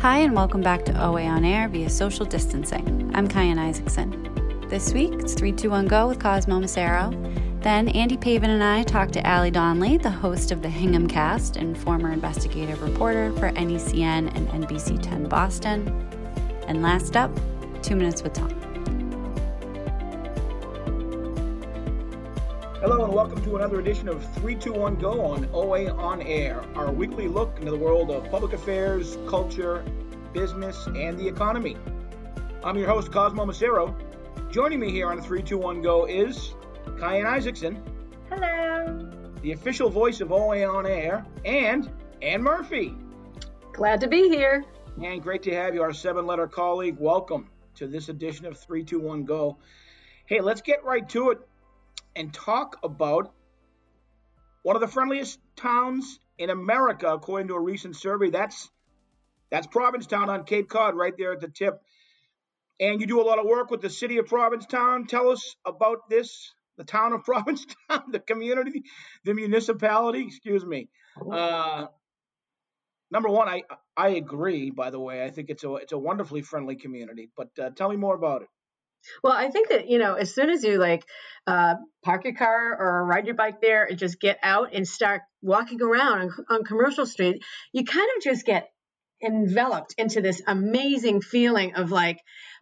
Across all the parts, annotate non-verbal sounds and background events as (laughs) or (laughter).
Hi, and welcome back to OA On Air via social distancing. I'm Kyan Isaacson. This week, it's 321 Go with Cosmo Macero. Then, Andy Pavin and I talked to Allie Donnelly, the host of the Hingham Cast and former investigative reporter for NECN and NBC 10 Boston. And last up, Two Minutes with Tom. Hello and welcome to another edition of 321 Go on OA On Air, our weekly look into the world of public affairs, culture, business, and the economy. I'm your host, Cosmo Macero. Joining me here on 321 Go is Kyan Isaacson. Hello. The official voice of OA On Air, and Ann Murphy. Glad to be here. And great to have you, our seven letter colleague. Welcome to this edition of 321 Go. Hey, let's get right to it and talk about one of the friendliest towns in America, according to a recent survey. That's that's Provincetown on Cape Cod, right there at the tip. And you do a lot of work with the city of Provincetown. Tell us about this, the town of (laughs) Provincetown, the community, the municipality. Excuse me. Uh, number one, I I agree. By the way, I think it's a it's a wonderfully friendly community. But uh, tell me more about it. Well, I think that, you know, as soon as you like uh, park your car or ride your bike there and just get out and start walking around on, on Commercial Street, you kind of just get enveloped into this amazing feeling of like,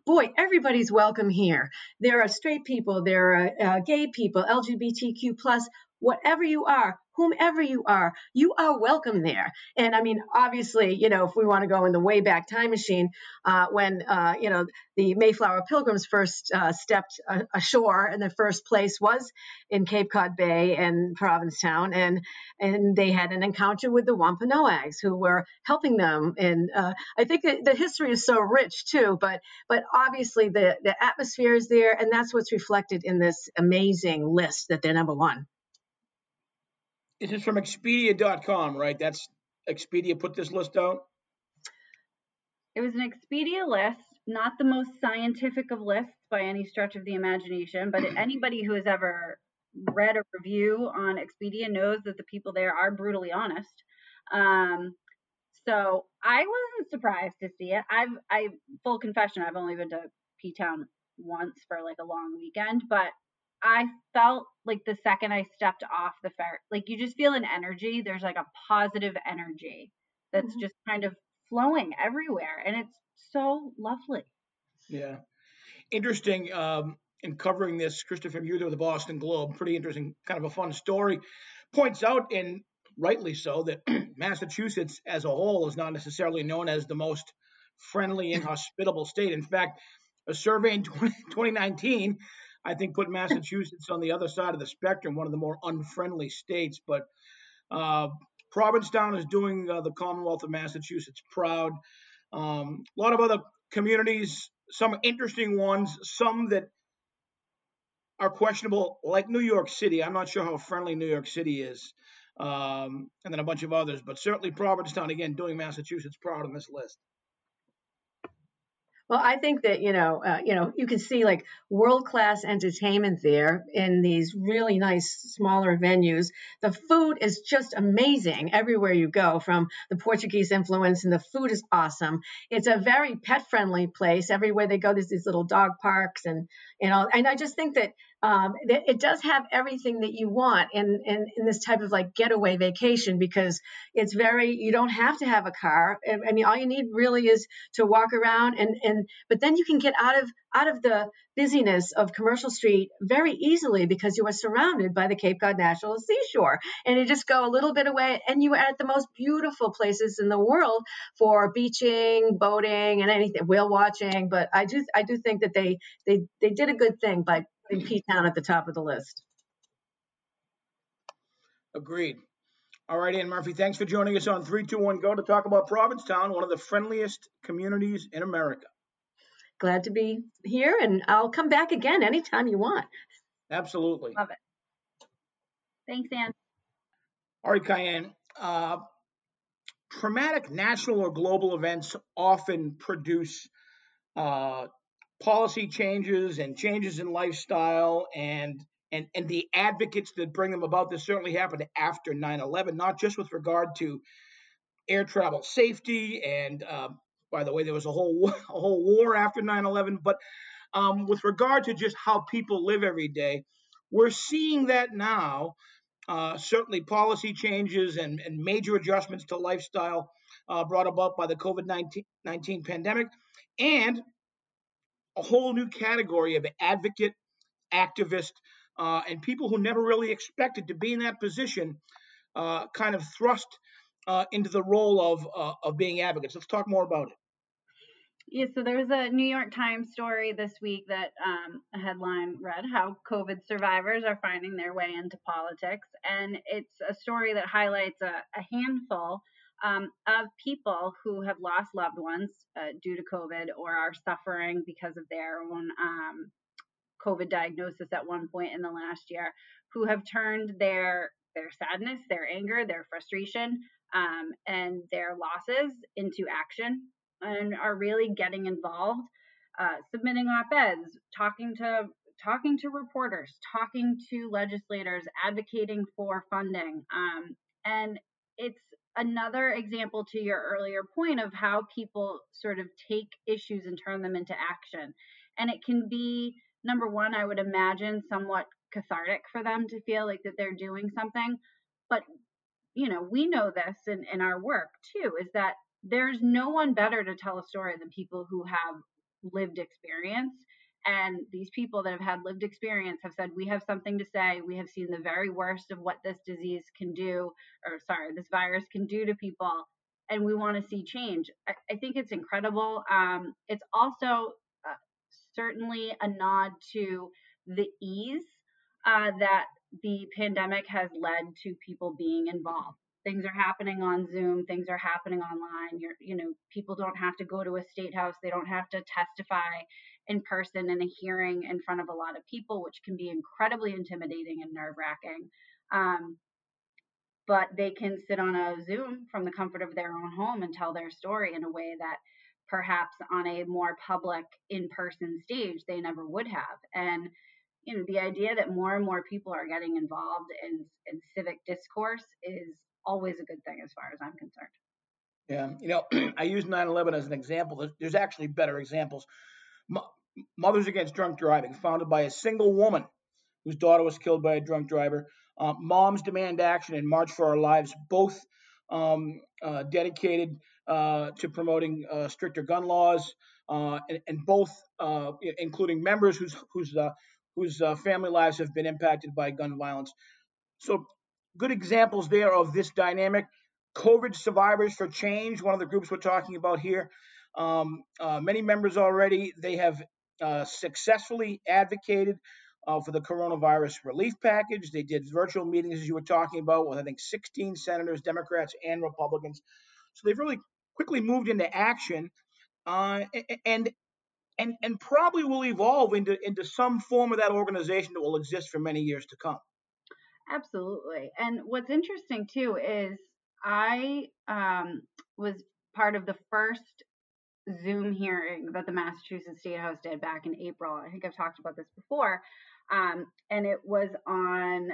boy, everybody's welcome here. There are straight people, there are uh, gay people, LGBTQ plus, whatever you are, whomever you are, you are welcome there. And I mean, obviously, you know, if we want to go in the way back time machine, uh, when, uh, you know, the Mayflower Pilgrims first uh, stepped ashore and the first place was in Cape Cod Bay and Provincetown. And, and they had an encounter with the Wampanoags who were helping them. And uh, I think that the history is so rich too, but, but obviously the, the atmosphere is there. And that's what's reflected in this amazing list that they're number one. This is from Expedia.com, right? That's Expedia put this list out. It was an Expedia list, not the most scientific of lists by any stretch of the imagination, but (clears throat) anybody who has ever read a review on Expedia knows that the people there are brutally honest. Um, so I wasn't surprised to see it. I've, I full confession, I've only been to P Town once for like a long weekend, but I felt like the second I stepped off the ferry, like you just feel an energy. There's like a positive energy that's mm-hmm. just kind of flowing everywhere. And it's so lovely. Yeah. Interesting. Um, in covering this, Christopher Muther of the Boston Globe, pretty interesting, kind of a fun story, points out, and rightly so, that (clears throat) Massachusetts as a whole is not necessarily known as the most friendly and (laughs) hospitable state. In fact, a survey in 20, 2019 I think put Massachusetts on the other side of the spectrum, one of the more unfriendly states. But uh, Provincetown is doing uh, the Commonwealth of Massachusetts proud. Um, a lot of other communities, some interesting ones, some that are questionable, like New York City. I'm not sure how friendly New York City is, um, and then a bunch of others, but certainly Provincetown, again, doing Massachusetts proud on this list. Well, I think that you know, uh, you know, you can see like world class entertainment there in these really nice smaller venues. The food is just amazing everywhere you go. From the Portuguese influence, and the food is awesome. It's a very pet friendly place. Everywhere they go, there's these little dog parks, and you know, and I just think that um, it does have everything that you want in, in, in this type of like getaway vacation because it's very you don't have to have a car. I mean all you need really is to walk around and and but then you can get out of out of the busyness of commercial street very easily because you are surrounded by the cape cod national seashore. And you just go a little bit away and you are at the most beautiful places in the world for beaching boating and anything whale watching. But i do i do think that they they they did a good thing by putting P Town at the top of the list. Agreed. All right, Ann Murphy, thanks for joining us on 321 Go to talk about Provincetown, one of the friendliest communities in America. Glad to be here, and I'll come back again anytime you want. Absolutely. Love it. Thanks, Ann. All right, Kyan. Uh, traumatic national or global events often produce uh, policy changes and changes in lifestyle and and and the advocates that bring them about this certainly happened after 9-11 not just with regard to air travel safety and uh, by the way, there was a whole (laughs) a whole war after 9/11. But um, with regard to just how people live every day, we're seeing that now. Uh, certainly, policy changes and, and, major adjustments to lifestyle uh, brought about by the COVID 19 pandemic, and a whole new category of advocate, activist, uh, and people who never really expected to be in that position uh, kind of thrust uh, into the role of, uh, of being advocates. Let's talk more about it. Yeah, so there was a New York Times story this week that um, a headline read how COVID survivors are finding their way into politics. And it's a story that highlights a, a handful um, of people who have lost loved ones uh, due to COVID or are suffering because of their own um, COVID diagnosis at one point in the last year, who have turned their their sadness, their anger, their frustration, um, and their losses into action and are really getting involved, uh, submitting op-eds, talking to talking to reporters, talking to legislators, advocating for funding, um, and it's another example to your earlier point of how people sort of take issues and turn them into action. And it can be number one, I would imagine somewhat cathartic for them to feel like that they're doing something. But, you know, we know this in, in our work too, is that there's no one better to tell a story than people who have lived experience. And these people that have had lived experience have said, we have something to say. We have seen the very worst of what this disease can do, or sorry, this virus can do to people. And we want to see change. I, I think it's incredible. Um, it's also uh, certainly a nod to the ease uh, that the pandemic has led to people being involved. Things are happening on Zoom, things are happening online. You're, you know, people don't have to go to a state house, they don't have to testify in person in a hearing in front of a lot of people, which can be incredibly intimidating and nerve wracking. Um, but they can sit on a Zoom from the comfort of their own home and tell their story in a way that perhaps on a more public in person stage they never would have. And you know, the idea that more and more people are getting involved in, in civic discourse is always a good thing as far as I'm concerned. Yeah, you know, (clears throat) I use 9/11 as an example. There's actually better examples. Mothers Against Drunk Driving, founded by a single woman whose daughter was killed by a drunk driver. Uh, Moms Demand Action and March for Our Lives, both um, uh, dedicated uh, to promoting uh, stricter gun laws, uh, and, and, both uh, including members whose whose whose family lives have been impacted by gun violence. So, good examples there of this dynamic. COVID Survivors for Change, one of the groups we're talking about here. Um, many members already. They have uh, successfully advocated uh, for the coronavirus relief package. They did virtual meetings, as you were talking about, with I think 16 senators, Democrats, and Republicans. So they've really quickly moved into action, uh, and and and probably will evolve into into some form of that organization that will exist for many years to come. Absolutely. And what's interesting too is I um, was part of the first Zoom hearing that the Massachusetts State House did back in April. I think I've talked about this before. Um, and it was on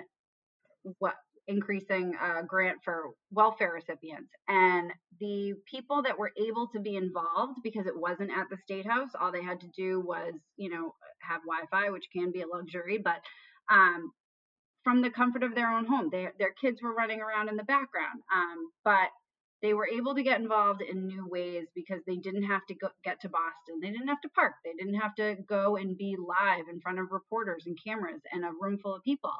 what increasing a grant for welfare recipients. And the people that were able to be involved because it wasn't at the State House, all they had to do was, you know, have Wi Fi, which can be a luxury, but um, from the comfort of their own home. Their kids were running around in the background. Um, but they were able to get involved in new ways because they didn't have to go, get to Boston. They didn't have to park. They didn't have to go and be live in front of reporters and cameras and a room full of people.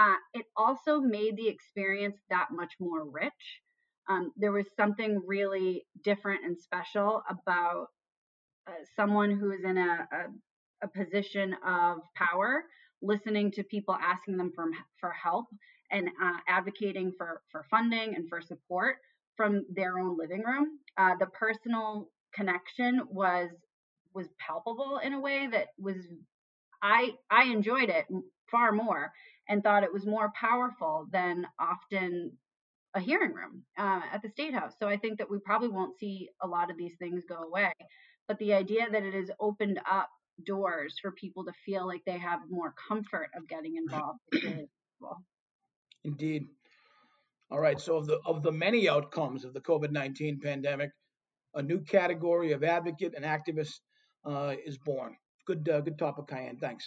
Uh, it also made the experience that much more rich. Um, there was something really different and special about uh, someone who is in a, a, a position of power, listening to people asking them for, for help and uh, advocating for, for funding and for support from their own living room. Uh, the personal connection was was palpable in a way that was I I enjoyed it far more and thought it was more powerful than often a hearing room uh, at the state house. So I think that we probably won't see a lot of these things go away. But the idea that it has opened up doors for people to feel like they have more comfort of getting involved really. Indeed. All right. So of the of the many outcomes of the COVID nineteen pandemic, a new category of advocate and activist uh, is born. Good, uh, good topic, Kyan. Thanks.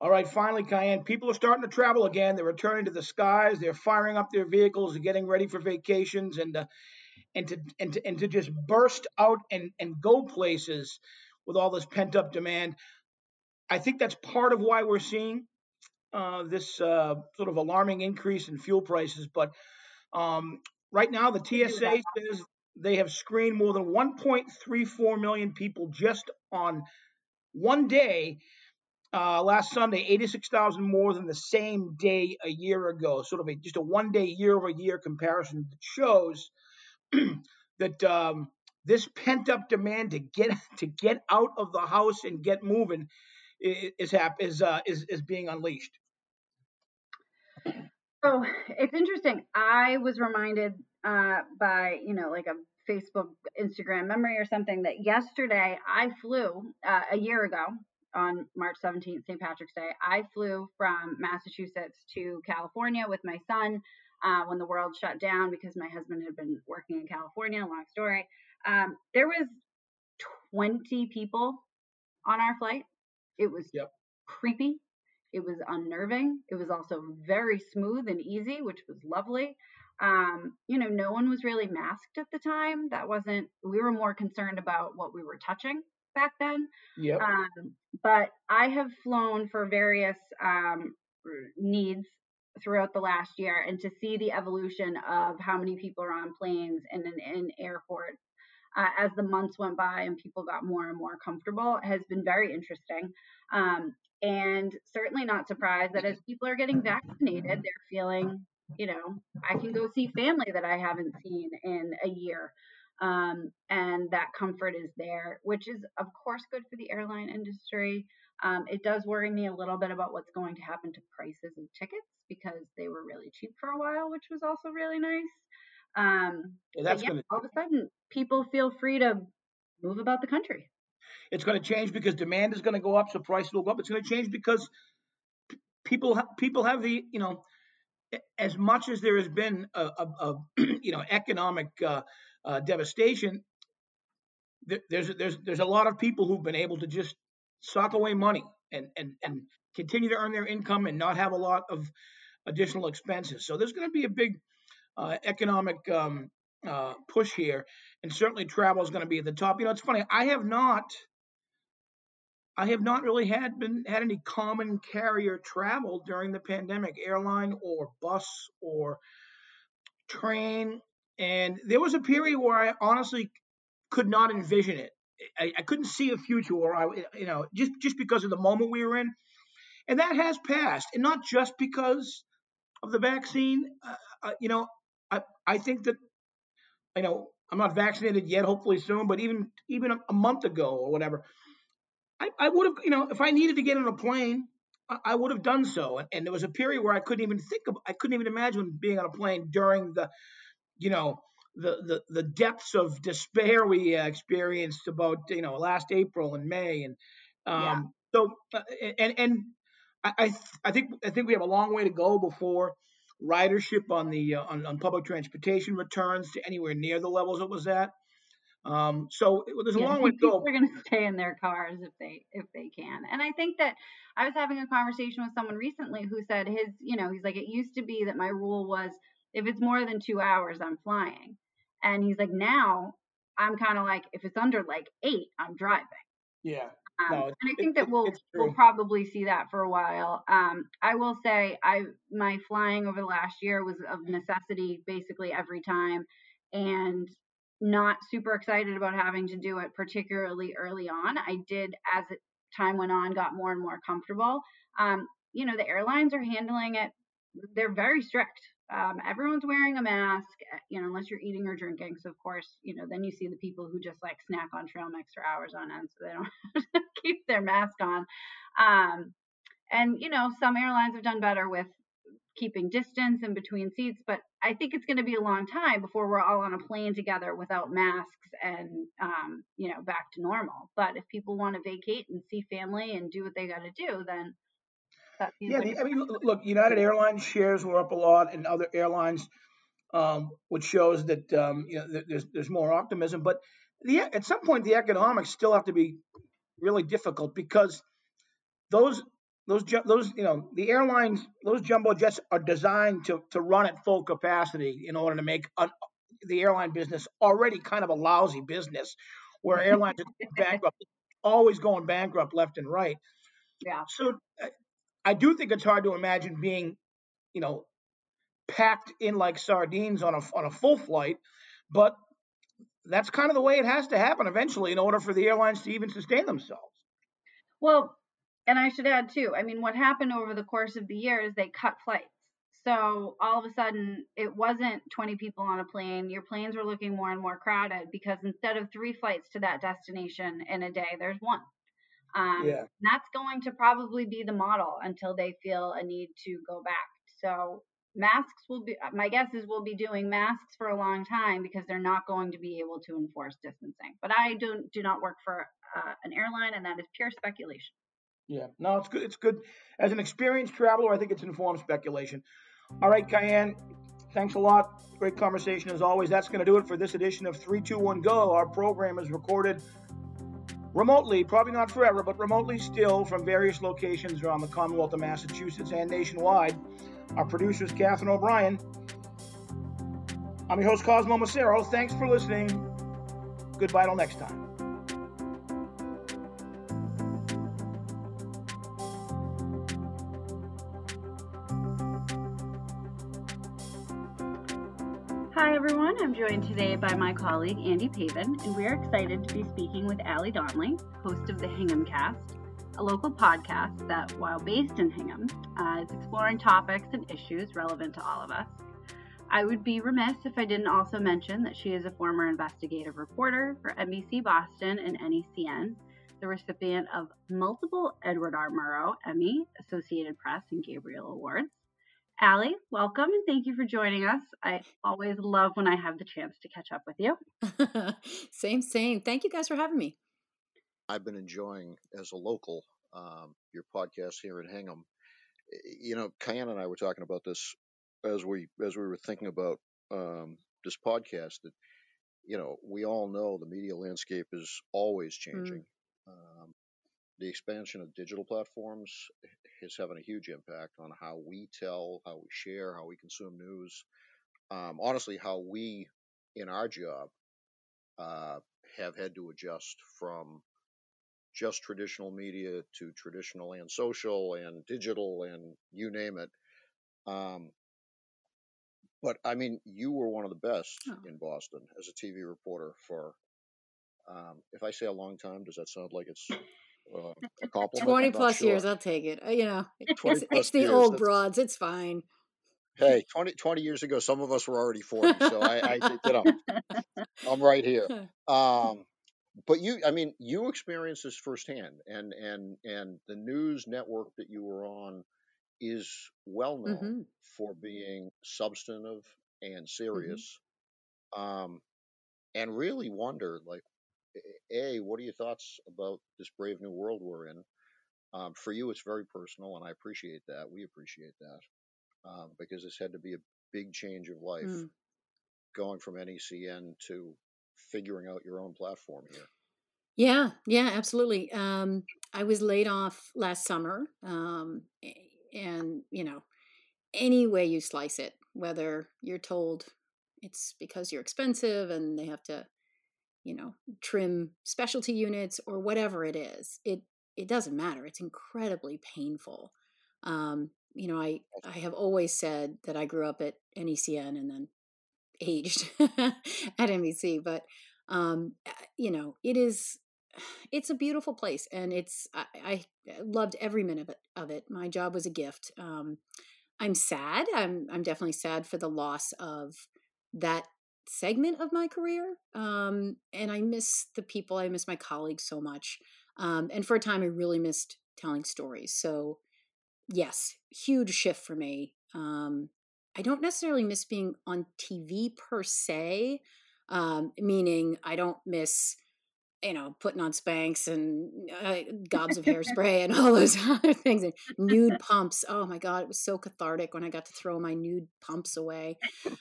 All right, finally, Kyan. People are starting to travel again. They're returning to the skies. They're firing up their vehicles, and getting ready for vacations, and uh, and to and to and to just burst out and and go places with all this pent up demand. I think that's part of why we're seeing uh, this uh, sort of alarming increase in fuel prices. But um, right now, the TSA says they have screened more than 1.34 million people just on one day. Uh, last Sunday, 86,000 more than the same day a year ago. Sort of a, just a one day year over year comparison that shows (clears throat) that um, this pent up demand to get (laughs) to get out of the house and get moving is is uh, is, is being unleashed. So it's interesting. I was reminded uh, by you know like a Facebook, Instagram memory or something that yesterday I flew uh, a year ago on March 17th, St. Patrick's Day. I flew from Massachusetts to California with my son uh, when the world shut down because my husband had been working in California. Long story. Um, there was 20 people on our flight. It was yep. creepy. It was unnerving. It was also very smooth and easy, which was lovely. Um, you know, no one was really masked at the time. That wasn't, we were more concerned about what we were touching back then. Yep. Um, but I have flown for various um, needs throughout the last year and to see the evolution of how many people are on planes and in, in airports uh, as the months went by and people got more and more comfortable has been very interesting. Um, and certainly not surprised that as people are getting vaccinated, they're feeling, you know, I can go see family that I haven't seen in a year. Um, and that comfort is there, which is, of course, good for the airline industry. Um, it does worry me a little bit about what's going to happen to prices of tickets because they were really cheap for a while, which was also really nice. Um, yeah, that's yeah, gonna... all of a sudden, people feel free to move about the country. It's going to change because demand is going to go up, so prices will go up. It's going to change because people people have the you know as much as there has been a, a, a (clears throat) you know economic uh, uh, devastation, there's there's there's a lot of people who've been able to just sock away money and and and continue to earn their income and not have a lot of additional expenses. So there's going to be a big uh, economic um, uh, push here, and certainly travel is going to be at the top. You know, it's funny. I have not, I have not really had been had any common carrier travel during the pandemic, airline or bus or train. And there was a period where I honestly could not envision it. I, I couldn't see a future where I, you know, just just because of the moment we were in, and that has passed, and not just because of the vaccine. Uh, uh, you know, I, I think that, you know, I'm not vaccinated yet, hopefully soon, but even even a, month ago or whatever, I, I would have, you know, if I needed to get on a plane, I, I would have done so. And, and, there was a period where I couldn't even think of, I couldn't even imagine being on a plane during the, you know, the the, the depths of despair we uh, experienced about, you know, last April and May, and um, yeah. so uh, and and I I think I think we have a long way to go before ridership on the uh, on, on, public transportation returns to anywhere near the levels it was at. Um, so it, there's a yeah, long way to go. They're going to stay in their cars if they if they can. And I think that I was having a conversation with someone recently who said his, you know, he's like it used to be that my rule was if it's more than two hours, I'm flying. And he's like now I'm kind of like if it's under like eight, I'm driving. Yeah. Um, no, and I think that we'll we'll probably see that for a while. Um, I will say I my flying over the last year was of necessity basically every time, and not super excited about having to do it particularly early on. I did as it, time went on, got more and more comfortable. Um, you know, the airlines are handling it; they're very strict. Um, everyone's wearing a mask, eh, you know, unless you're eating or drinking. So of course, you know, then you see the people who just like snack on trail mix for hours on end, so they don't (laughs) keep their mask on. Um, and you know, some airlines have done better with keeping distance in between seats, but I think it's going to be a long time before we're all on a plane together without masks and um, you know back to normal. But if people want to vacate and see family and do what they got to do, then yeah, I mean, look, United Airlines shares were up a lot, and other airlines, um, which shows that um, you know there's there's more optimism. But the at some point the economics still have to be really difficult because those those those you know the airlines those jumbo jets are designed to to run at full capacity in order to make a, the airline business already kind of a lousy business where (laughs) airlines are bankrupt always going bankrupt left and right yeah so i do think it's hard to imagine being you know packed in like sardines on a on a full flight but that's kind of the way it has to happen eventually in order for the airlines to even sustain themselves. Well, and I should add too, I mean, what happened over the course of the year is they cut flights. So all of a sudden, it wasn't 20 people on a plane. Your planes were looking more and more crowded because instead of three flights to that destination in a day, there's one. Um, yeah. That's going to probably be the model until they feel a need to go back. So masks will be my guess is we'll be doing masks for a long time because they're not going to be able to enforce distancing. But i do do not work for uh, an airline and that is pure speculation. Yeah. No it's good it's good. As an experienced traveler i think it's informed speculation. All right Kyan thanks a lot. Great conversation as always. That's going to do it for this edition of 321 go. Our program is recorded remotely probably not forever but remotely still from various locations around the commonwealth of massachusetts and nationwide our producer is Catherine O'Brien. I'm your host, Cosmo Macero. Thanks for listening. Goodbye till next time. Everyone. I'm joined today by my colleague Andy Pavin, and we're excited to be speaking with Allie Donnelly, host of the Hingham Cast, a local podcast that, while based in Hingham, uh, is exploring topics and issues relevant to all of us. I would be remiss if I didn't also mention that she is a former investigative reporter for NBC Boston and NECN, the recipient of multiple Edward R. Murrow Emmy, Associated Press, and Gabriel Awards. Allie, welcome and thank you for joining us. I always love when I have the chance to catch up with you. (laughs) same, same. Thank you guys for having me. I've been enjoying as a local um, your podcast here in Hingham. You know, Kyan and I were talking about this as we as we were thinking about um, this podcast. That you know, we all know the media landscape is always mm. changing. Mm. Um, the expansion of digital platforms is having a huge impact on how we tell, how we share, how we consume news. Um, honestly, how we in our job uh, have had to adjust from just traditional media to traditional and social and digital and you name it. Um, but I mean, you were one of the best oh. in Boston as a TV reporter for, um, if I say a long time, does that sound like it's uh, a compliment? 20 plus sure. years, I'll take it. Uh, you know, it's, it's the years, old broads. It's fine. Hey, 20, 20, years ago, some of us were already 40, so I, I you know, (laughs) I'm right here. Um, but you i mean you experienced this firsthand and and and the news network that you were on is well known mm-hmm. for being substantive and mm-hmm. serious mm-hmm. um and really wonder like a what are your thoughts about this brave new world we're in um, for you it's very personal and i appreciate that we appreciate that um, because this had to be a big change of life mm. going from necn to figuring out your own platform here. Yeah, yeah, absolutely. Um, I was laid off last summer, um, and you know, any way you slice it, whether you're told it's because you're expensive and they have to, you know, trim specialty units or whatever it is, it it doesn't matter. It's incredibly painful. Um, you know, I I have always said that I grew up at NECN and then aged (laughs) at NBC, but um, you know, it is (sighs) it's a beautiful place and it's I, I loved every minute of it, of it. My job was a gift. Um, I'm sad. I'm I'm definitely sad for the loss of that segment of my career. Um, and I miss the people. I miss my colleagues so much. Um, and for a time, I really missed telling stories. So, yes, huge shift for me. Um, I don't necessarily miss being on TV per se, um, meaning I don't miss you know, putting on Spanx and uh, gobs of (laughs) hairspray and all those (laughs) other things and nude pumps. Oh my God, it was so cathartic when I got to throw my nude pumps away.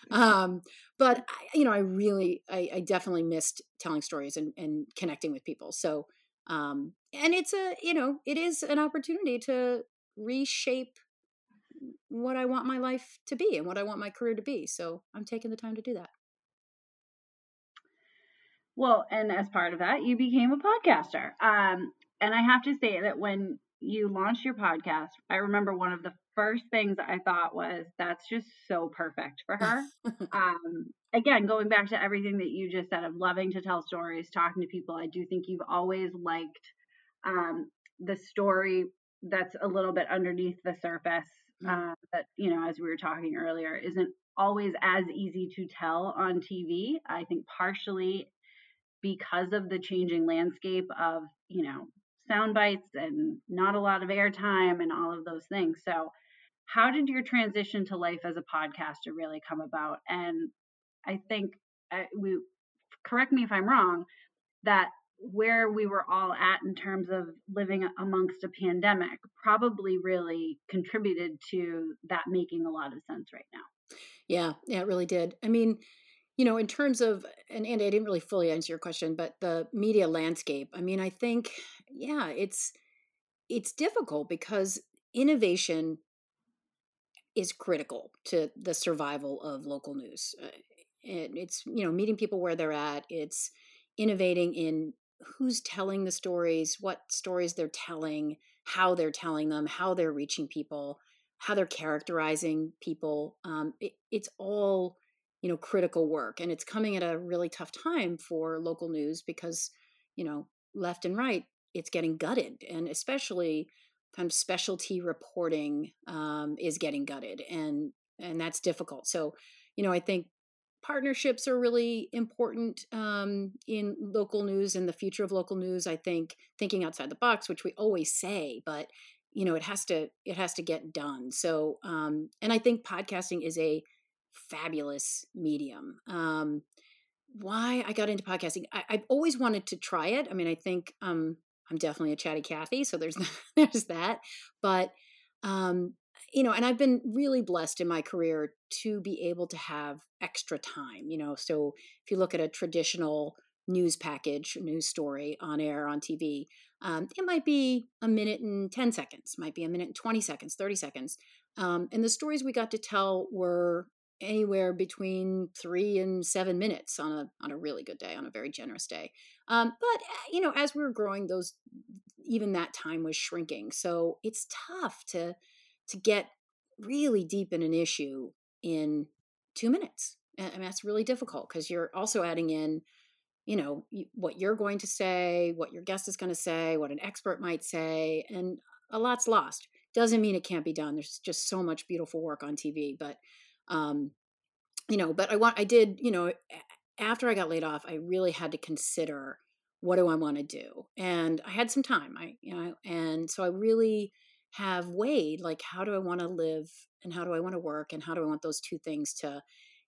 Um, but I, you know, I really, I, I, definitely missed telling stories and, and connecting with people. So, um, and it's a, you know, it is an opportunity to reshape what I want my life to be and what I want my career to be. So I'm taking the time to do that. Well, and as part of that, you became a podcaster. Um, and I have to say that when you launched your podcast, I remember one of the first things I thought was that's just so perfect for her. (laughs) um, again, going back to everything that you just said of loving to tell stories, talking to people, I do think you've always liked um, the story that's a little bit underneath the surface. Uh, that you know, as we were talking earlier, isn't always as easy to tell on TV. I think partially because of the changing landscape of, you know, sound bites and not a lot of airtime and all of those things. So, how did your transition to life as a podcaster really come about? And I think we correct me if I'm wrong that where we were all at in terms of living amongst a pandemic probably really contributed to that making a lot of sense right now. Yeah, yeah, it really did. I mean, you know, in terms of, and Andy, I didn't really fully answer your question, but the media landscape, I mean, I think, yeah, it's, it's difficult because innovation is critical to the survival of local news. Uh, it's, you know, meeting people where they're at. It's innovating in who's telling the stories, what stories they're telling, how they're telling them, how they're reaching people, how they're characterizing people. Um, it, it's all you know critical work and it's coming at a really tough time for local news because you know left and right it's getting gutted and especially kind of specialty reporting um, is getting gutted and and that's difficult. So you know i think partnerships are really important um, in local news and the future of local news. I think thinking outside the box which we always say but you know it has to it has to get done. So um, and i think podcasting is a fabulous medium. Um, why I got into podcasting, I, have always wanted to try it. I mean, I think um, I'm definitely a chatty Cathy, so there's (laughs) there's that. But um, you know, and I've been really blessed in my career to be able to have extra time. You know, so if you look at a traditional news package, news story on air on TV, um, it might be a minute and 10 seconds, might be a minute and 20 seconds, 30 seconds. Um, and the stories we got to tell were anywhere between three and seven minutes on a on a really good day, on a very generous day. Um, but eh, you know, as we were growing, those even that time was shrinking. So it's tough to to get really deep in an issue in two minutes. And that's really difficult because you're also adding in, you know, what you're going to say, what your guest is going to say, what an expert might say, and a lot's lost. Doesn't mean it can't be done. There's just so much beautiful work on TV, but um, you know, but I want, I did, you know, after I got laid off, I really had to consider what do I want to do, and I had some time. I, you know, and so I really have weighed like how do I want to live and how do I want to work and how do I want those two things to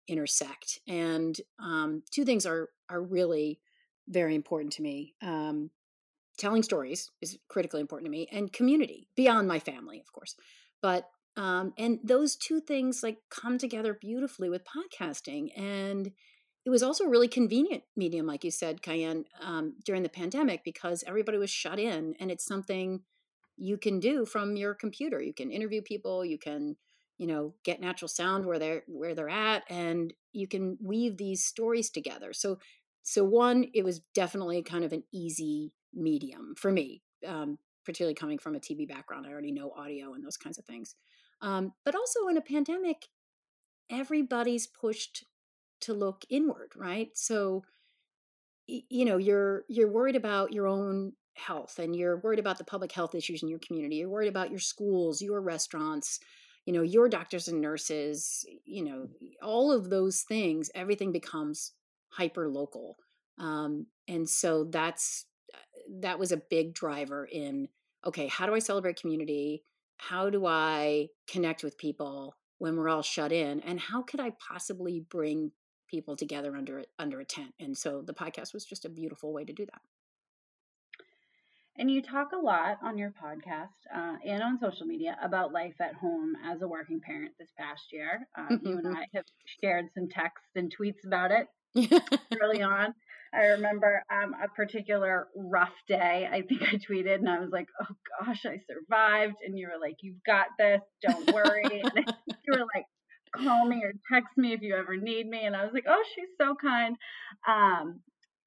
intersect. And um, two things are are really very important to me. Um, telling stories is critically important to me, and community beyond my family, of course. But um, and those two things like come together beautifully with podcasting. And it was also a really convenient medium, like you said, Kyan, um, during the pandemic because everybody was shut in, and it's something you can do from your computer. You can interview people, you can, you know, get natural sound where they're where they're at, and you can weave these stories together. So, so one, it was definitely kind of an easy medium for me, um, particularly coming from a TV background. I already know audio and those kinds of things. Um, but also in a pandemic, everybody's pushed to look inward, right? So, you know, you're you're worried about your own health and you're worried about the public health issues in your community. You're worried about your schools, your restaurants, you know, your doctors and nurses, you know, all of those things, everything becomes hyper local. Um, and so that's uh, that was a big driver in okay, how do I celebrate community? How do I connect with people when we're all shut in? And how could I possibly bring people together under under a tent? And so the podcast was just a beautiful way to do that. And you talk a lot on your podcast uh, and on social media about life at home as a working parent this past year. Uh, you and (laughs) I have shared some texts and tweets about it (laughs) early on. I remember um, a particular rough day. I think I tweeted and I was like, oh gosh, I survived. And you were like, you've got this. Don't worry. and you were like, call me or text me if you ever need me. And I was like, oh, she's so kind. Um,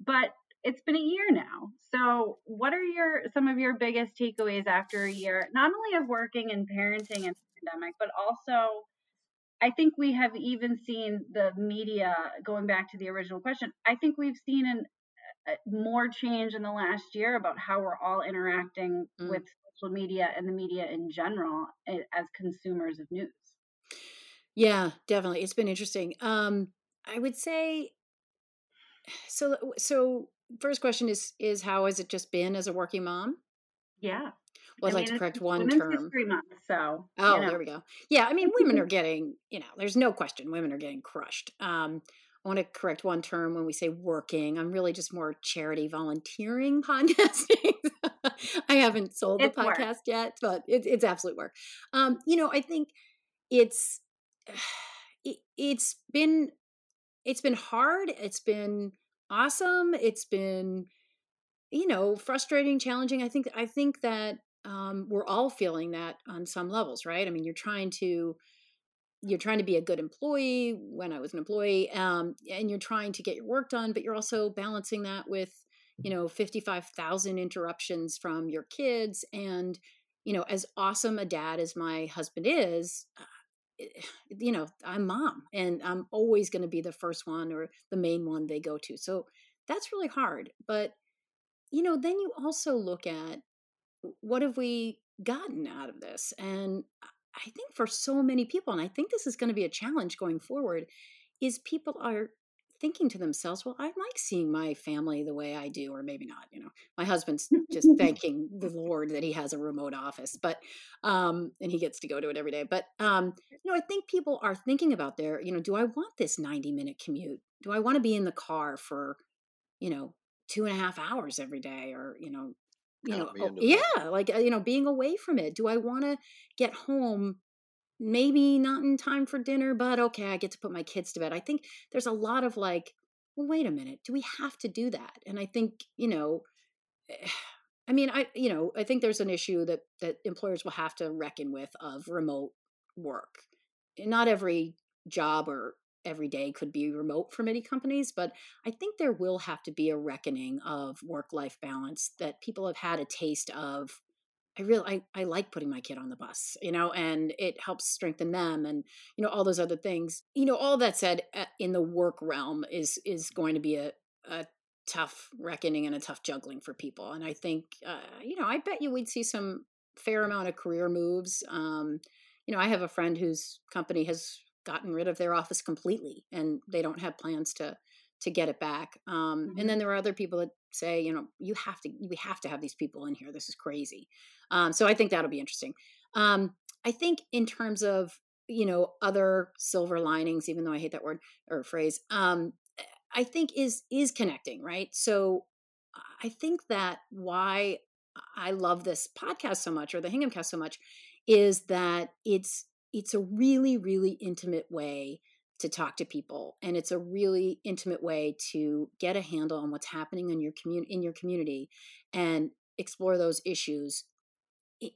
but it's been a year now. So, what are your some of your biggest takeaways after a year, not only of working and parenting in the pandemic, but also I think we have even seen the media going back to the original question. I think we've seen an, more change in the last year about how we're all interacting mm. with social media and the media in general eh, as consumers of news. Yeah, definitely. It's been interesting. Um, I would say so so first question is is how has it just been as a working mom? Yeah. Well, I'd like to correct one term. History Month, so oh, you know. there we go. Yeah, I mean, women are (laughs) getting, you know, there's no question, women are getting crushed. Um, I want to correct one term when we say working. I'm really just more charity volunteering (laughs) podcasting. I haven't sold it's the podcast work. yet, but it, it's absolute work. Um, you know, I think it's (sighs) it, it's been it's been hard. It's been awesome. It's been you know frustrating, challenging. I think I think that um, we're all feeling that on some levels, right? I mean, you're trying to you're trying to be a good employee when I was an employee, um, and you're trying to get your work done, but you're also balancing that with you know 55,000 interruptions from your kids and you know as awesome a dad as my husband is uh, Eh, you know, I'm mom and I'm always going to be the first one or the main one they go to. So that's really hard. But, you know, then you also look at what have we gotten out of this? And I think for so many people, and I think this is going to be a challenge going forward, is people are thinking to themselves, well, I like seeing my family the way I do, or maybe not. You know, my husband's just (laughs) thanking the Lord that he has a remote office, but um, and he gets to go to it every day. But um, you know, I think people are thinking about their, you know, do I want this 90 minute commute? Do I want to be in the car for, you know, two and a half hours every day, or you know, you know, oh, yeah, like uh, you know, being away from it. Do I want to get home maybe not in time for dinner, but okay, I get to put my kids to bed. I think there's a lot of like, well, wait a minute, do we have to do that? And I think, you know, eh, I mean, I, you know, I think there's an issue that that employers will have to reckon with of remote work. Not every job or every day could be remote for many companies, but I think there will have to be a reckoning of work life balance that people have had a taste of I really I, I like putting my kid on the bus, you know, and it helps strengthen them and you know all those other things. You know, all that said, uh, in the work realm is is going to be a, a tough reckoning and a tough juggling for people. And I think uh, you know I bet you we'd see some fair amount of career moves. Um, you know, I have a friend whose company has gotten rid of their office completely, and they don't have plans to to get it back. Um, mm-hmm. And then there are other people that say, you know, you have to, we have to have these people in here. This is crazy. Um, so I think that'll be interesting. Um, I think in terms of, you know, other silver linings, even though I hate that word or phrase, um, I think is is connecting, right? So I think that why I love this podcast so much or the hingham cast so much is that it's it's a really really intimate way to talk to people and it's a really intimate way to get a handle on what's happening in your community in your community and explore those issues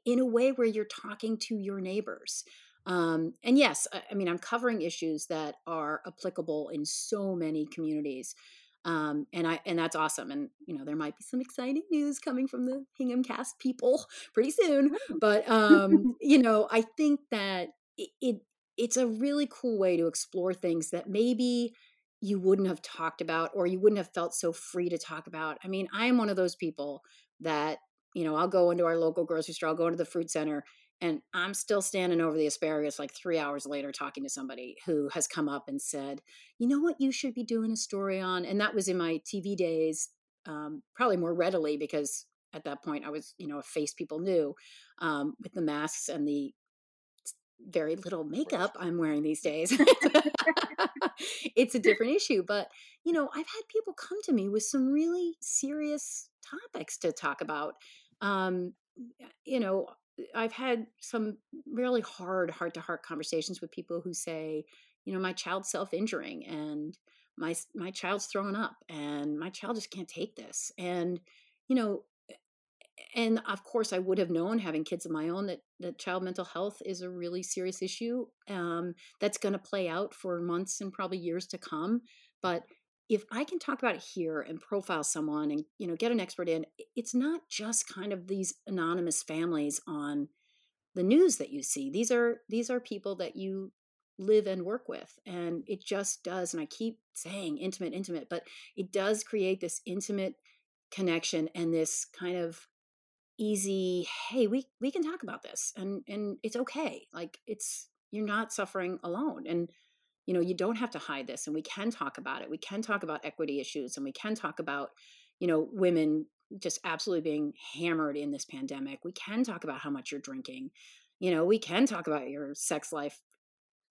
in a way where you're talking to your neighbors um, and yes I, mean i'm covering issues that are applicable in so many communities um, and I and that's awesome. And you know, there might be some exciting news coming from the Hingham Cast people (laughs) pretty soon. But (laughs) um, you know, I think that it, it it's a really cool way to explore things that maybe you wouldn't have talked about or you wouldn't have felt so free to talk about. I mean, I am one of those people that, you know, I'll go into our local grocery store, I'll go into the fruit center, and I'm still standing over the asparagus like three hours later talking to somebody who has come up and said, you know what, you should be doing a story on. And that was in my TV days, um, probably more readily because at that point I was, you know, a face people knew um, with the masks and the very little makeup I'm wearing these days. (laughs) (laughs) it's a different issue. But, you know, I've had people come to me with some really serious topics to talk about. um, you know, I've had some really hard heart to heart conversations with people who say, you know, my child's self injuring and my my child's throwing up and my child just can't take this and you know and of course i would have known having kids of my own that that child mental health is a really serious issue um, that's going to play out for months and probably years to come but if i can talk about it here and profile someone and you know get an expert in it's not just kind of these anonymous families on the news that you see. These are these are people that you live and work with and it just does and i keep saying intimate intimate but it does create this intimate connection and this kind of easy hey we we can talk about this and and it's okay like it's you're not suffering alone and you know you don't have to hide this and we can talk about it. We can talk about equity issues and we can talk about you know women just absolutely being hammered in this pandemic. We can talk about how much you're drinking. You know we can talk about your sex life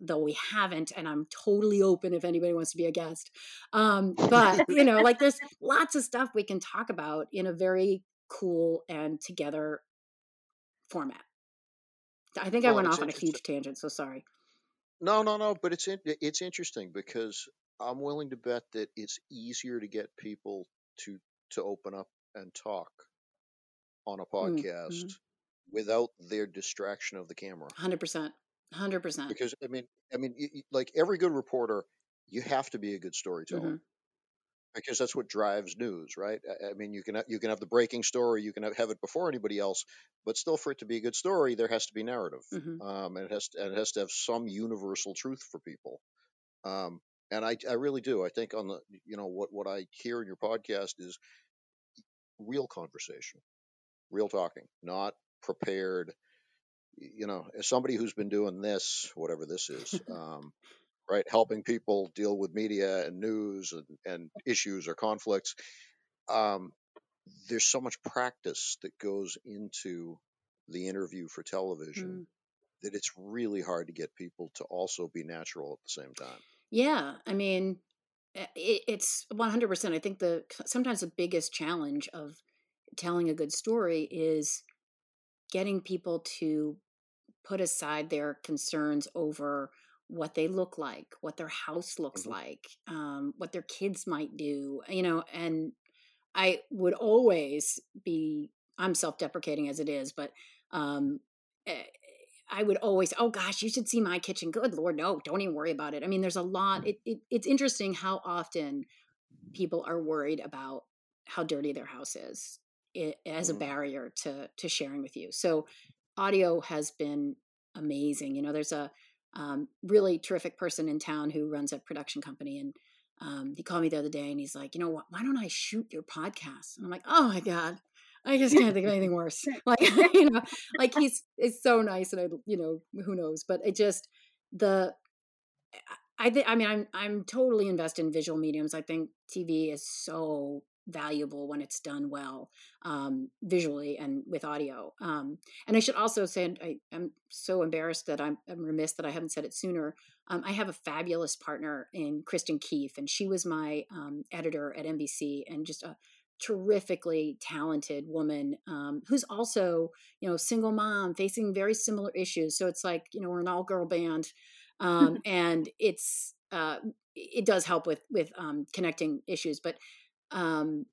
though we haven't and i'm totally open if anybody wants to be a guest. Um, but you know like there's (laughs) lots of stuff we can talk about in a very cool and together format. I think well, I went off on a huge tangent, so sorry. No, no, no, but it's it's interesting because I'm willing to bet that it's easier to get people to to open up and talk on a mm, podcast mm-hmm. without their distraction of the camera. Hundred percent, hundred percent. Because I mean, I mean, like every good reporter, you have to be a good storyteller. Mm-hmm because that's what drives news, right? I mean, you can you can have the breaking story, you can have it before anybody else, but still, for it to be a good story, there has to be narrative, mm-hmm. um, and it has to, and it has to have some universal truth for people. Um, and I, I really do. I think on the you know what what I hear in your podcast is real conversation, real talking, not prepared. You know, as somebody who's been doing this, whatever this is, (laughs) um, right? Helping people deal with media and news and, and issues or conflicts. Um, there's so much practice that goes into the interview for television mm. that it's really hard to get people to also be natural at the same time. Yeah, I mean, eh, it, it's 100%. I think the sometimes the biggest challenge of telling a good story is getting people to put aside their concerns over what they look like, what their house looks mm-hmm. like, um, what their kids might do, you know, and I would always be, I'm self deprecating as it is, but um, eh, I would always, oh gosh, you should see my kitchen. Good Lord, no, don't even worry about it. I mean, there's a lot, it, it, it's interesting how often people are worried about how dirty their house is it, as a mm-hmm. barrier to to sharing with you. So audio has been amazing. You know, there's a um, really terrific person in town who runs a production company. And um, he called me the other day and he's like, you know what? Why don't I shoot your podcast? And I'm like, oh my God. I just can't think of anything worse. (laughs) Like, (laughs) you know, like he's it's so nice and I, you know, who knows, but it just the I think I mean I'm I'm totally invested in visual mediums. I think TV is so valuable when it's done well um, visually and with audio. Um, and I should also say, I, am so embarrassed that I'm, I'm, remiss that I haven't said it sooner. Um, I have a fabulous partner in Kristen Keefe, and she was my um, editor at NBC and just a terrifically talented woman um, who's also, you know, single mom facing very similar issues. So it's like, you know, we're an all girl band. Um, (laughs) and it's, uh, it does help with with um, connecting issues, but um,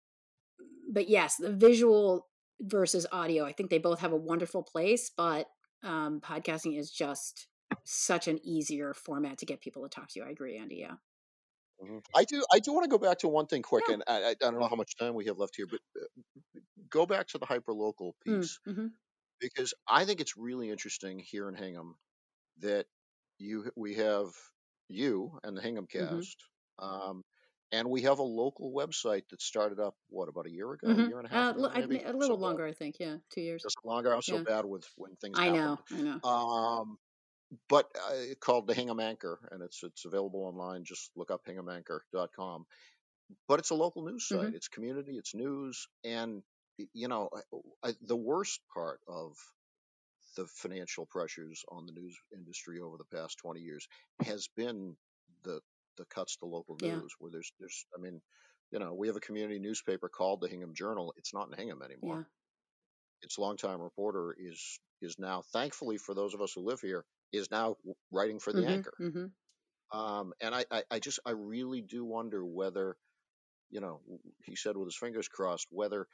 but yes, the visual versus audio, I think they both have a wonderful place, but um, podcasting is just such an easier format to get people to talk to you. I agree, Andy. Yeah. Mm-hmm. I do. I do want to go back to one thing quick, yeah. and I, I, don't know how much time we have left here, but uh, go back to the hyperlocal mm, piece mm-hmm. because I think it's really interesting here in Hingham that you we have you and the Hingham mm-hmm. cast. Mm-hmm. Um, and we have a local website that started up what about a year ago, mm-hmm. a year and a half, uh, ago, a little so longer, bad. I think. Yeah, two years. Just longer. I'm so yeah. bad with when things. I know. I know. Um, but uh, called the Hingham Anchor, and it's it's available online. Just look up hinghamanchor.com. But it's a local news site. Mm-hmm. It's community. It's news, and you know, I, the worst part of the financial pressures on the news industry over the past 20 years has been the the cuts to local news yeah. where there's there's I mean, you know, we have a community newspaper called the Hingham Journal. It's not in Hingham anymore. Yeah. its longtime reporter is is now, thankfully for those of us who live here, is now writing for the Mm-hmm, anchor. mm-hmm. Um, and I, I, I just I really do wonder whether, you know, he said with his fingers crossed, whether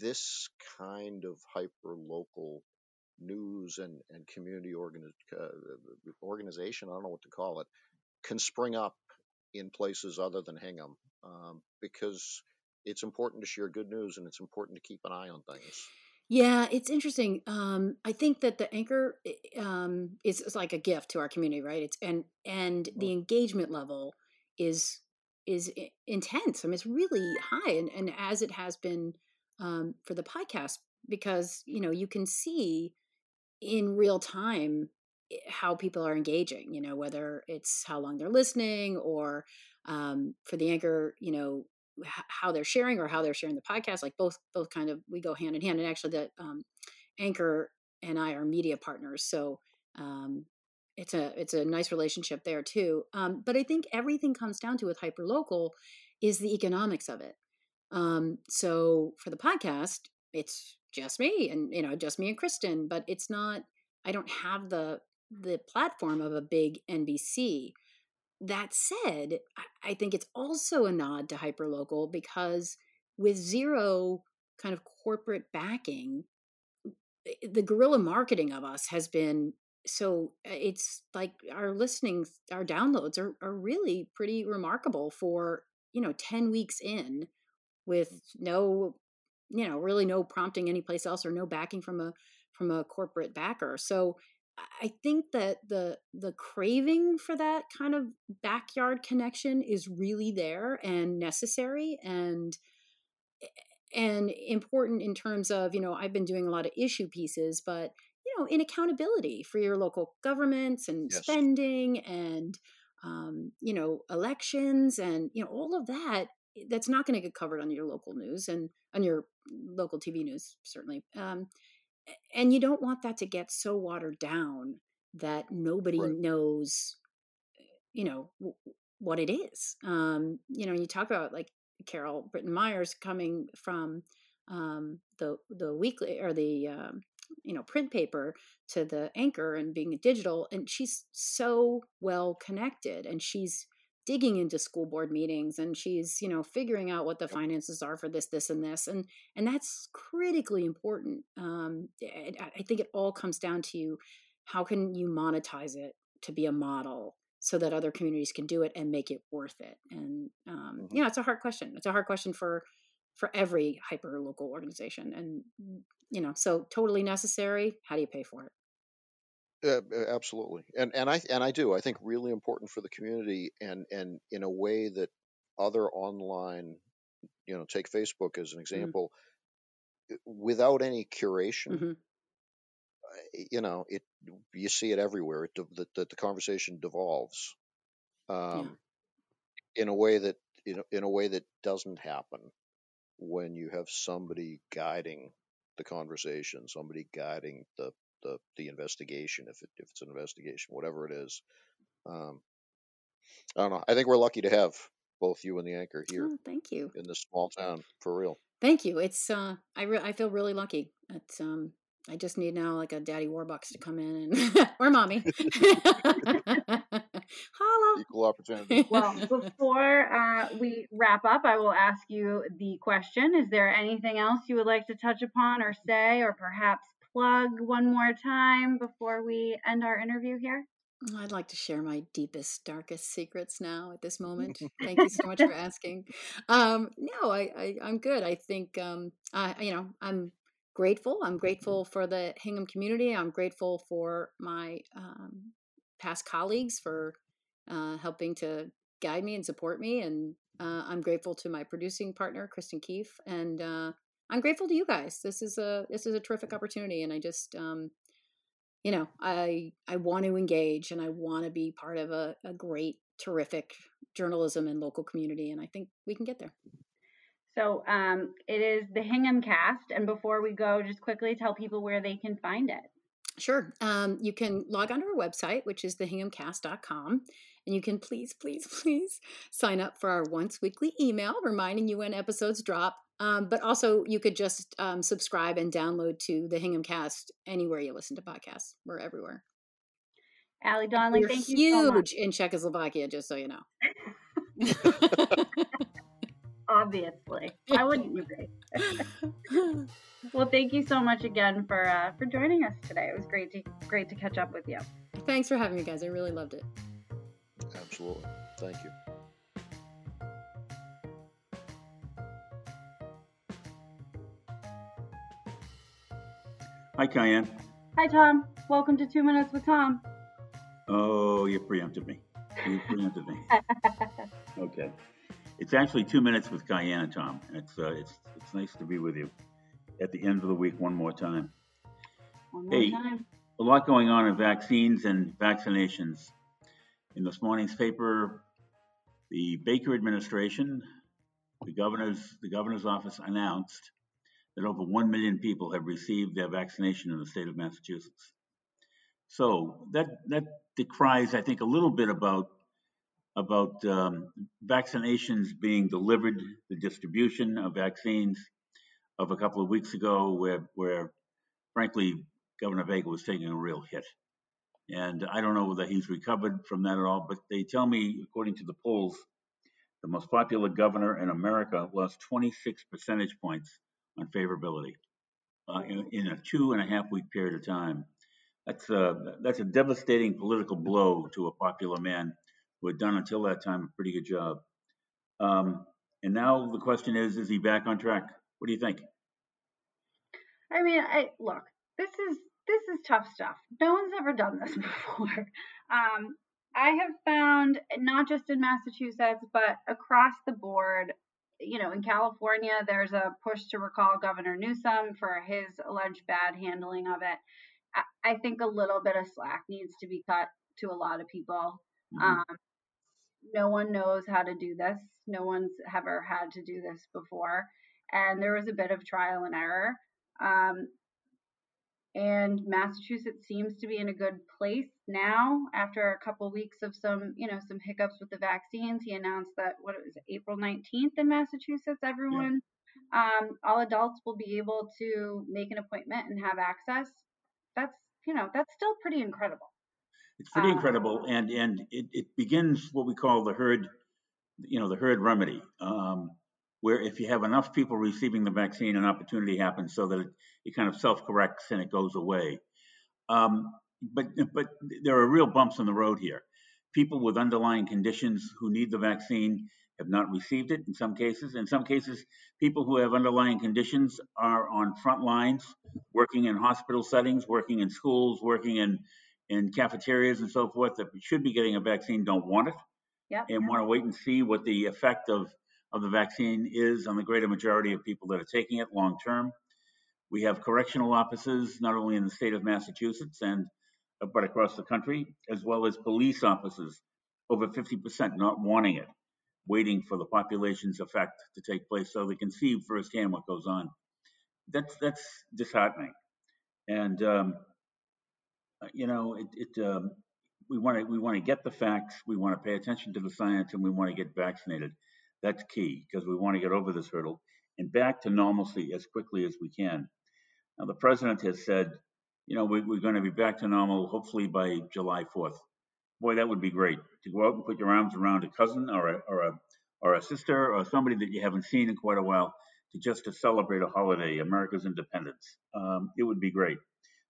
this kind of hyper local news and, and community organi- uh, organization, I don't know what to call it, can spring up in places other than Hingham um, because it's important to share good news and it's important to keep an eye on things. Yeah, it's interesting. Um, I think that the anchor um, is, is like a gift to our community, right? It's and and the engagement level is is intense. I mean, it's really high, and and as it has been um, for the podcast, because you know you can see in real time how people are engaging. You know, whether it's how long they're listening, or um, for the anchor, you know, h- how they're sharing or how they're sharing the podcast. Like both, both kind of we go hand in hand. And actually, the um, anchor and I are media partners, so um, it's a it's a nice relationship there too. Um, but I think everything comes down to with hyperlocal is the economics of it. Um, so for the podcast, it's just me and you know just me and Kristen, but it's not. I don't have the the platform of a big NBC. That said, I, think it's also a nod to hyperlocal because with zero kind of corporate backing, the guerrilla marketing of us has been so it's like our listenings our downloads are, are really pretty remarkable for you know 10 weeks in with no you know really no prompting anyplace else or no backing from a from a corporate backer so i think that the the craving for that kind of backyard connection is really there and necessary and and important in terms of you know i've been doing a lot of issue pieces but you know in accountability for your local governments and Yes. spending and um, you know elections and you know all of that that's not going to get covered on your local news and on your local tv news certainly um, and you don't want that to get so watered down that nobody Right. knows you know w- what it is um you know you talk about like carol britton myers coming from um the the weekly or the um you know print paper to the anchor and being digital and she's so well connected and she's digging into school board meetings and she's you know figuring out what the finances are for this this and this and and that's critically important um i think it all comes down to you: how can you monetize it to be a model so that other communities can do it and make it worth it and um Mhm. you know it's a hard question. It's a hard question for for every hyper local organization and you know so totally necessary how do you pay for it Uh, uh, absolutely, and and I and I do. I think really important for the community, and and in a way that other online, you know, take Facebook as an example, uh, without any curation, hmm uh, you know, it you see it everywhere. It that the, the conversation devolves um, in a way that in in a way that doesn't happen when you have somebody guiding the conversation, somebody guiding the the, the investigation, if it, if it's an investigation, whatever it is. Um, I don't know. I think we're lucky to have both you and the anchor here oh, thank you in this small town for real. thank you it's uh i re- i feel really lucky it's um i just need now like a daddy warbucks to come in and (laughs) or mommy (laughs) holla Equal opportunity. Well, before uh, we wrap up, I will ask you the question Is there anything else you would like to touch upon or say, or perhaps plug one more time before we end our interview here? I'd like to share my deepest, darkest secrets now at this (laughs) moment. Thank you so much for asking. Um, no, I, I, I'm good. I think, um, I, you know, I'm grateful. I'm grateful for the Hingham community. I'm grateful for my um, past colleagues for uh, helping to guide me and support me. And uh, I'm grateful to my producing partner, Kristen Keefe. And uh, I'm grateful to you guys. This is a this is a terrific opportunity, and I just um, you know i i want to engage and i want to be part of a, a great terrific journalism and local community and i think we can get there So um, it is the Hingham Cast. And before we go, just quickly tell people where they can find it. Sure. Um, you can log onto our website, which is thehinghamcast.com, And you can please, please, please sign up for our once weekly email reminding you when episodes drop. Um, but also, you could just um, subscribe and download to the Hingham Cast anywhere you listen to podcasts. We're everywhere. Allie Donnelly, We're thank huge you so much. in Czechoslovakia, just so you know. (laughs) Obviously, I wouldn't (laughs) you be? well, thank you so much again for uh, for joining us today. It was great to great to catch up with you. Thanks for having me, guys. I really loved it. Absolutely. Thank you. Hi, Kyan. Hi, Tom. Welcome to Two Minutes with Tom. Oh, you preempted me. You preempted me. (laughs) okay. It's actually two minutes with Kyan and Tom. It's uh, it's it's nice to be with you at the end of the week one more time. One more Hey. time. A lot going on in vaccines and vaccinations. In this morning's paper, the Baker administration, the governor's the governor's office announced that over one million people have received their vaccination in the state of Massachusetts. So that that decries, I think, a little bit about about um, vaccinations being delivered, the distribution of vaccines of a couple of weeks ago, where where frankly Governor Baker was taking a real hit. And I don't know whether he's recovered from that at all, but they tell me, according to the polls, the most popular governor in America lost 26 percentage points on favorability uh, in, in a two and a half week period of time. That's a, that's a devastating political blow to a popular man who had done until that time a pretty good job. Um, and now the question is, is he back on track? What do you think? I mean, I look. This is this is tough stuff. No one's ever done this (laughs) before. Um, I have found not just in Massachusetts, but across the board. You know, in California, there's a push to recall Governor Newsom for his alleged bad handling of it. I, I think a little bit of slack needs to be cut to a lot of people. Mhm. Um, no one knows how to do this. No one's ever had to do this before. And there was a bit of trial and error. Um, and Massachusetts seems to be in a good place now after a couple weeks of some, you know, some hiccups with the vaccines. He announced that what it was April 19th in Massachusetts, everyone, um, all adults will be able to make an appointment and have access. That's, you know, that's still pretty incredible. It's pretty Uh, incredible, and and it, it begins what we call the herd, you know, the herd remedy, um, where if you have enough people receiving the vaccine, an opportunity happens so that it, it kind of self-corrects and it goes away. Um, but but there are real bumps in the road here. People with underlying conditions who need the vaccine have not received it in some cases. In some cases, people who have underlying conditions are on front lines, working in hospital settings, working in schools, working in in cafeterias and so forth that should be getting a vaccine don't want it Yep. and want to wait and see what the effect of, of the vaccine is on the greater majority of people that are taking it long term. We have correctional offices not only in the state of Massachusetts and uh, but across the country, as well as police offices, over 50% not wanting it, waiting for the population's effect to take place so they can see firsthand what goes on. That's that's disheartening, and um, uh, you know it. it um, we want to we want to get the facts. We want to pay attention to the science, and we want to get vaccinated. That's key because we want to get over this hurdle and back to normalcy as quickly as we can. Now, the president has said, you know, we, we're going to be back to normal hopefully by July 4th. Boy, that would be great to go out and put your arms around a cousin or a or a or a sister or somebody that you haven't seen in quite a while to just to celebrate a holiday, America's independence. Um, it would be great,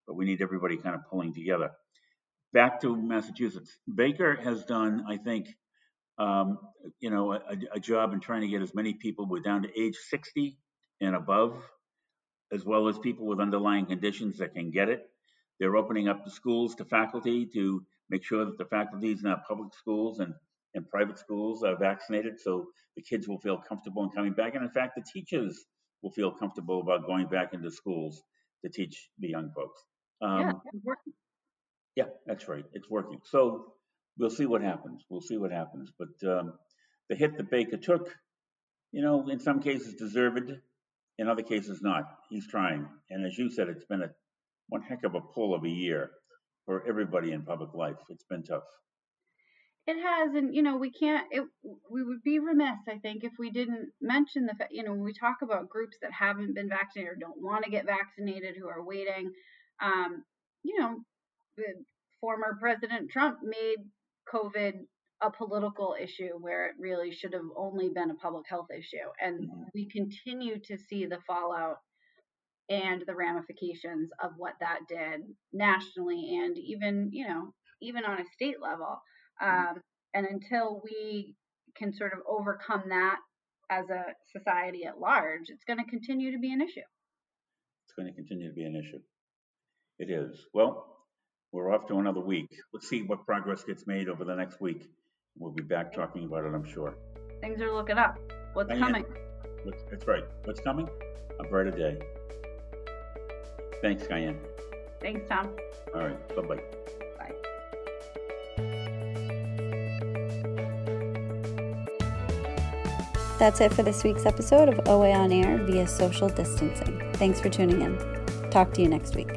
but we need everybody kind of pulling together back to Massachusetts. Baker has done, I think, um, you know, a, a job in trying to get as many people with down to age 60 and above, as well as people with underlying conditions that can get it. They're opening up the schools to faculty to make sure that the faculties in our public schools and, and private schools are vaccinated so the kids will feel comfortable in coming back. And in fact, the teachers will feel comfortable about going back into schools to teach the young folks. Um, yeah, it's working. yeah, that's right. It's working. So we'll see what happens. We'll see what happens. But um, the hit that Baker took, you know, in some cases deserved, in other cases not. He's trying. And as you said, it's been a one heck of a pull of a year for everybody in public life. It's been tough. It has, and you know, we can't. It, we would be remiss, I think, if we didn't mention the fact. You know, when we talk about groups that haven't been vaccinated or don't want to get vaccinated, who are waiting. Um, you know, the former President Trump made COVID a political issue where it really should have only been a public health issue, and Mm-hmm. we continue to see the fallout and the ramifications of what that did nationally and even you know even on a state level um, and until we can sort of overcome that as a society at large it's going to continue to be an issue It's going to continue to be an issue. It is. Well, we're off to another week. Let's see what progress gets made over the next week. We'll be back talking about it, I'm sure. things are looking up what's Diane. coming What's, that's right. What's coming? A brighter day. Thanks, Kyan. thanks tom All right. Bye-bye. bye That's it for this week's episode of OA on Air via social distancing. Thanks for tuning in. Talk to you next week.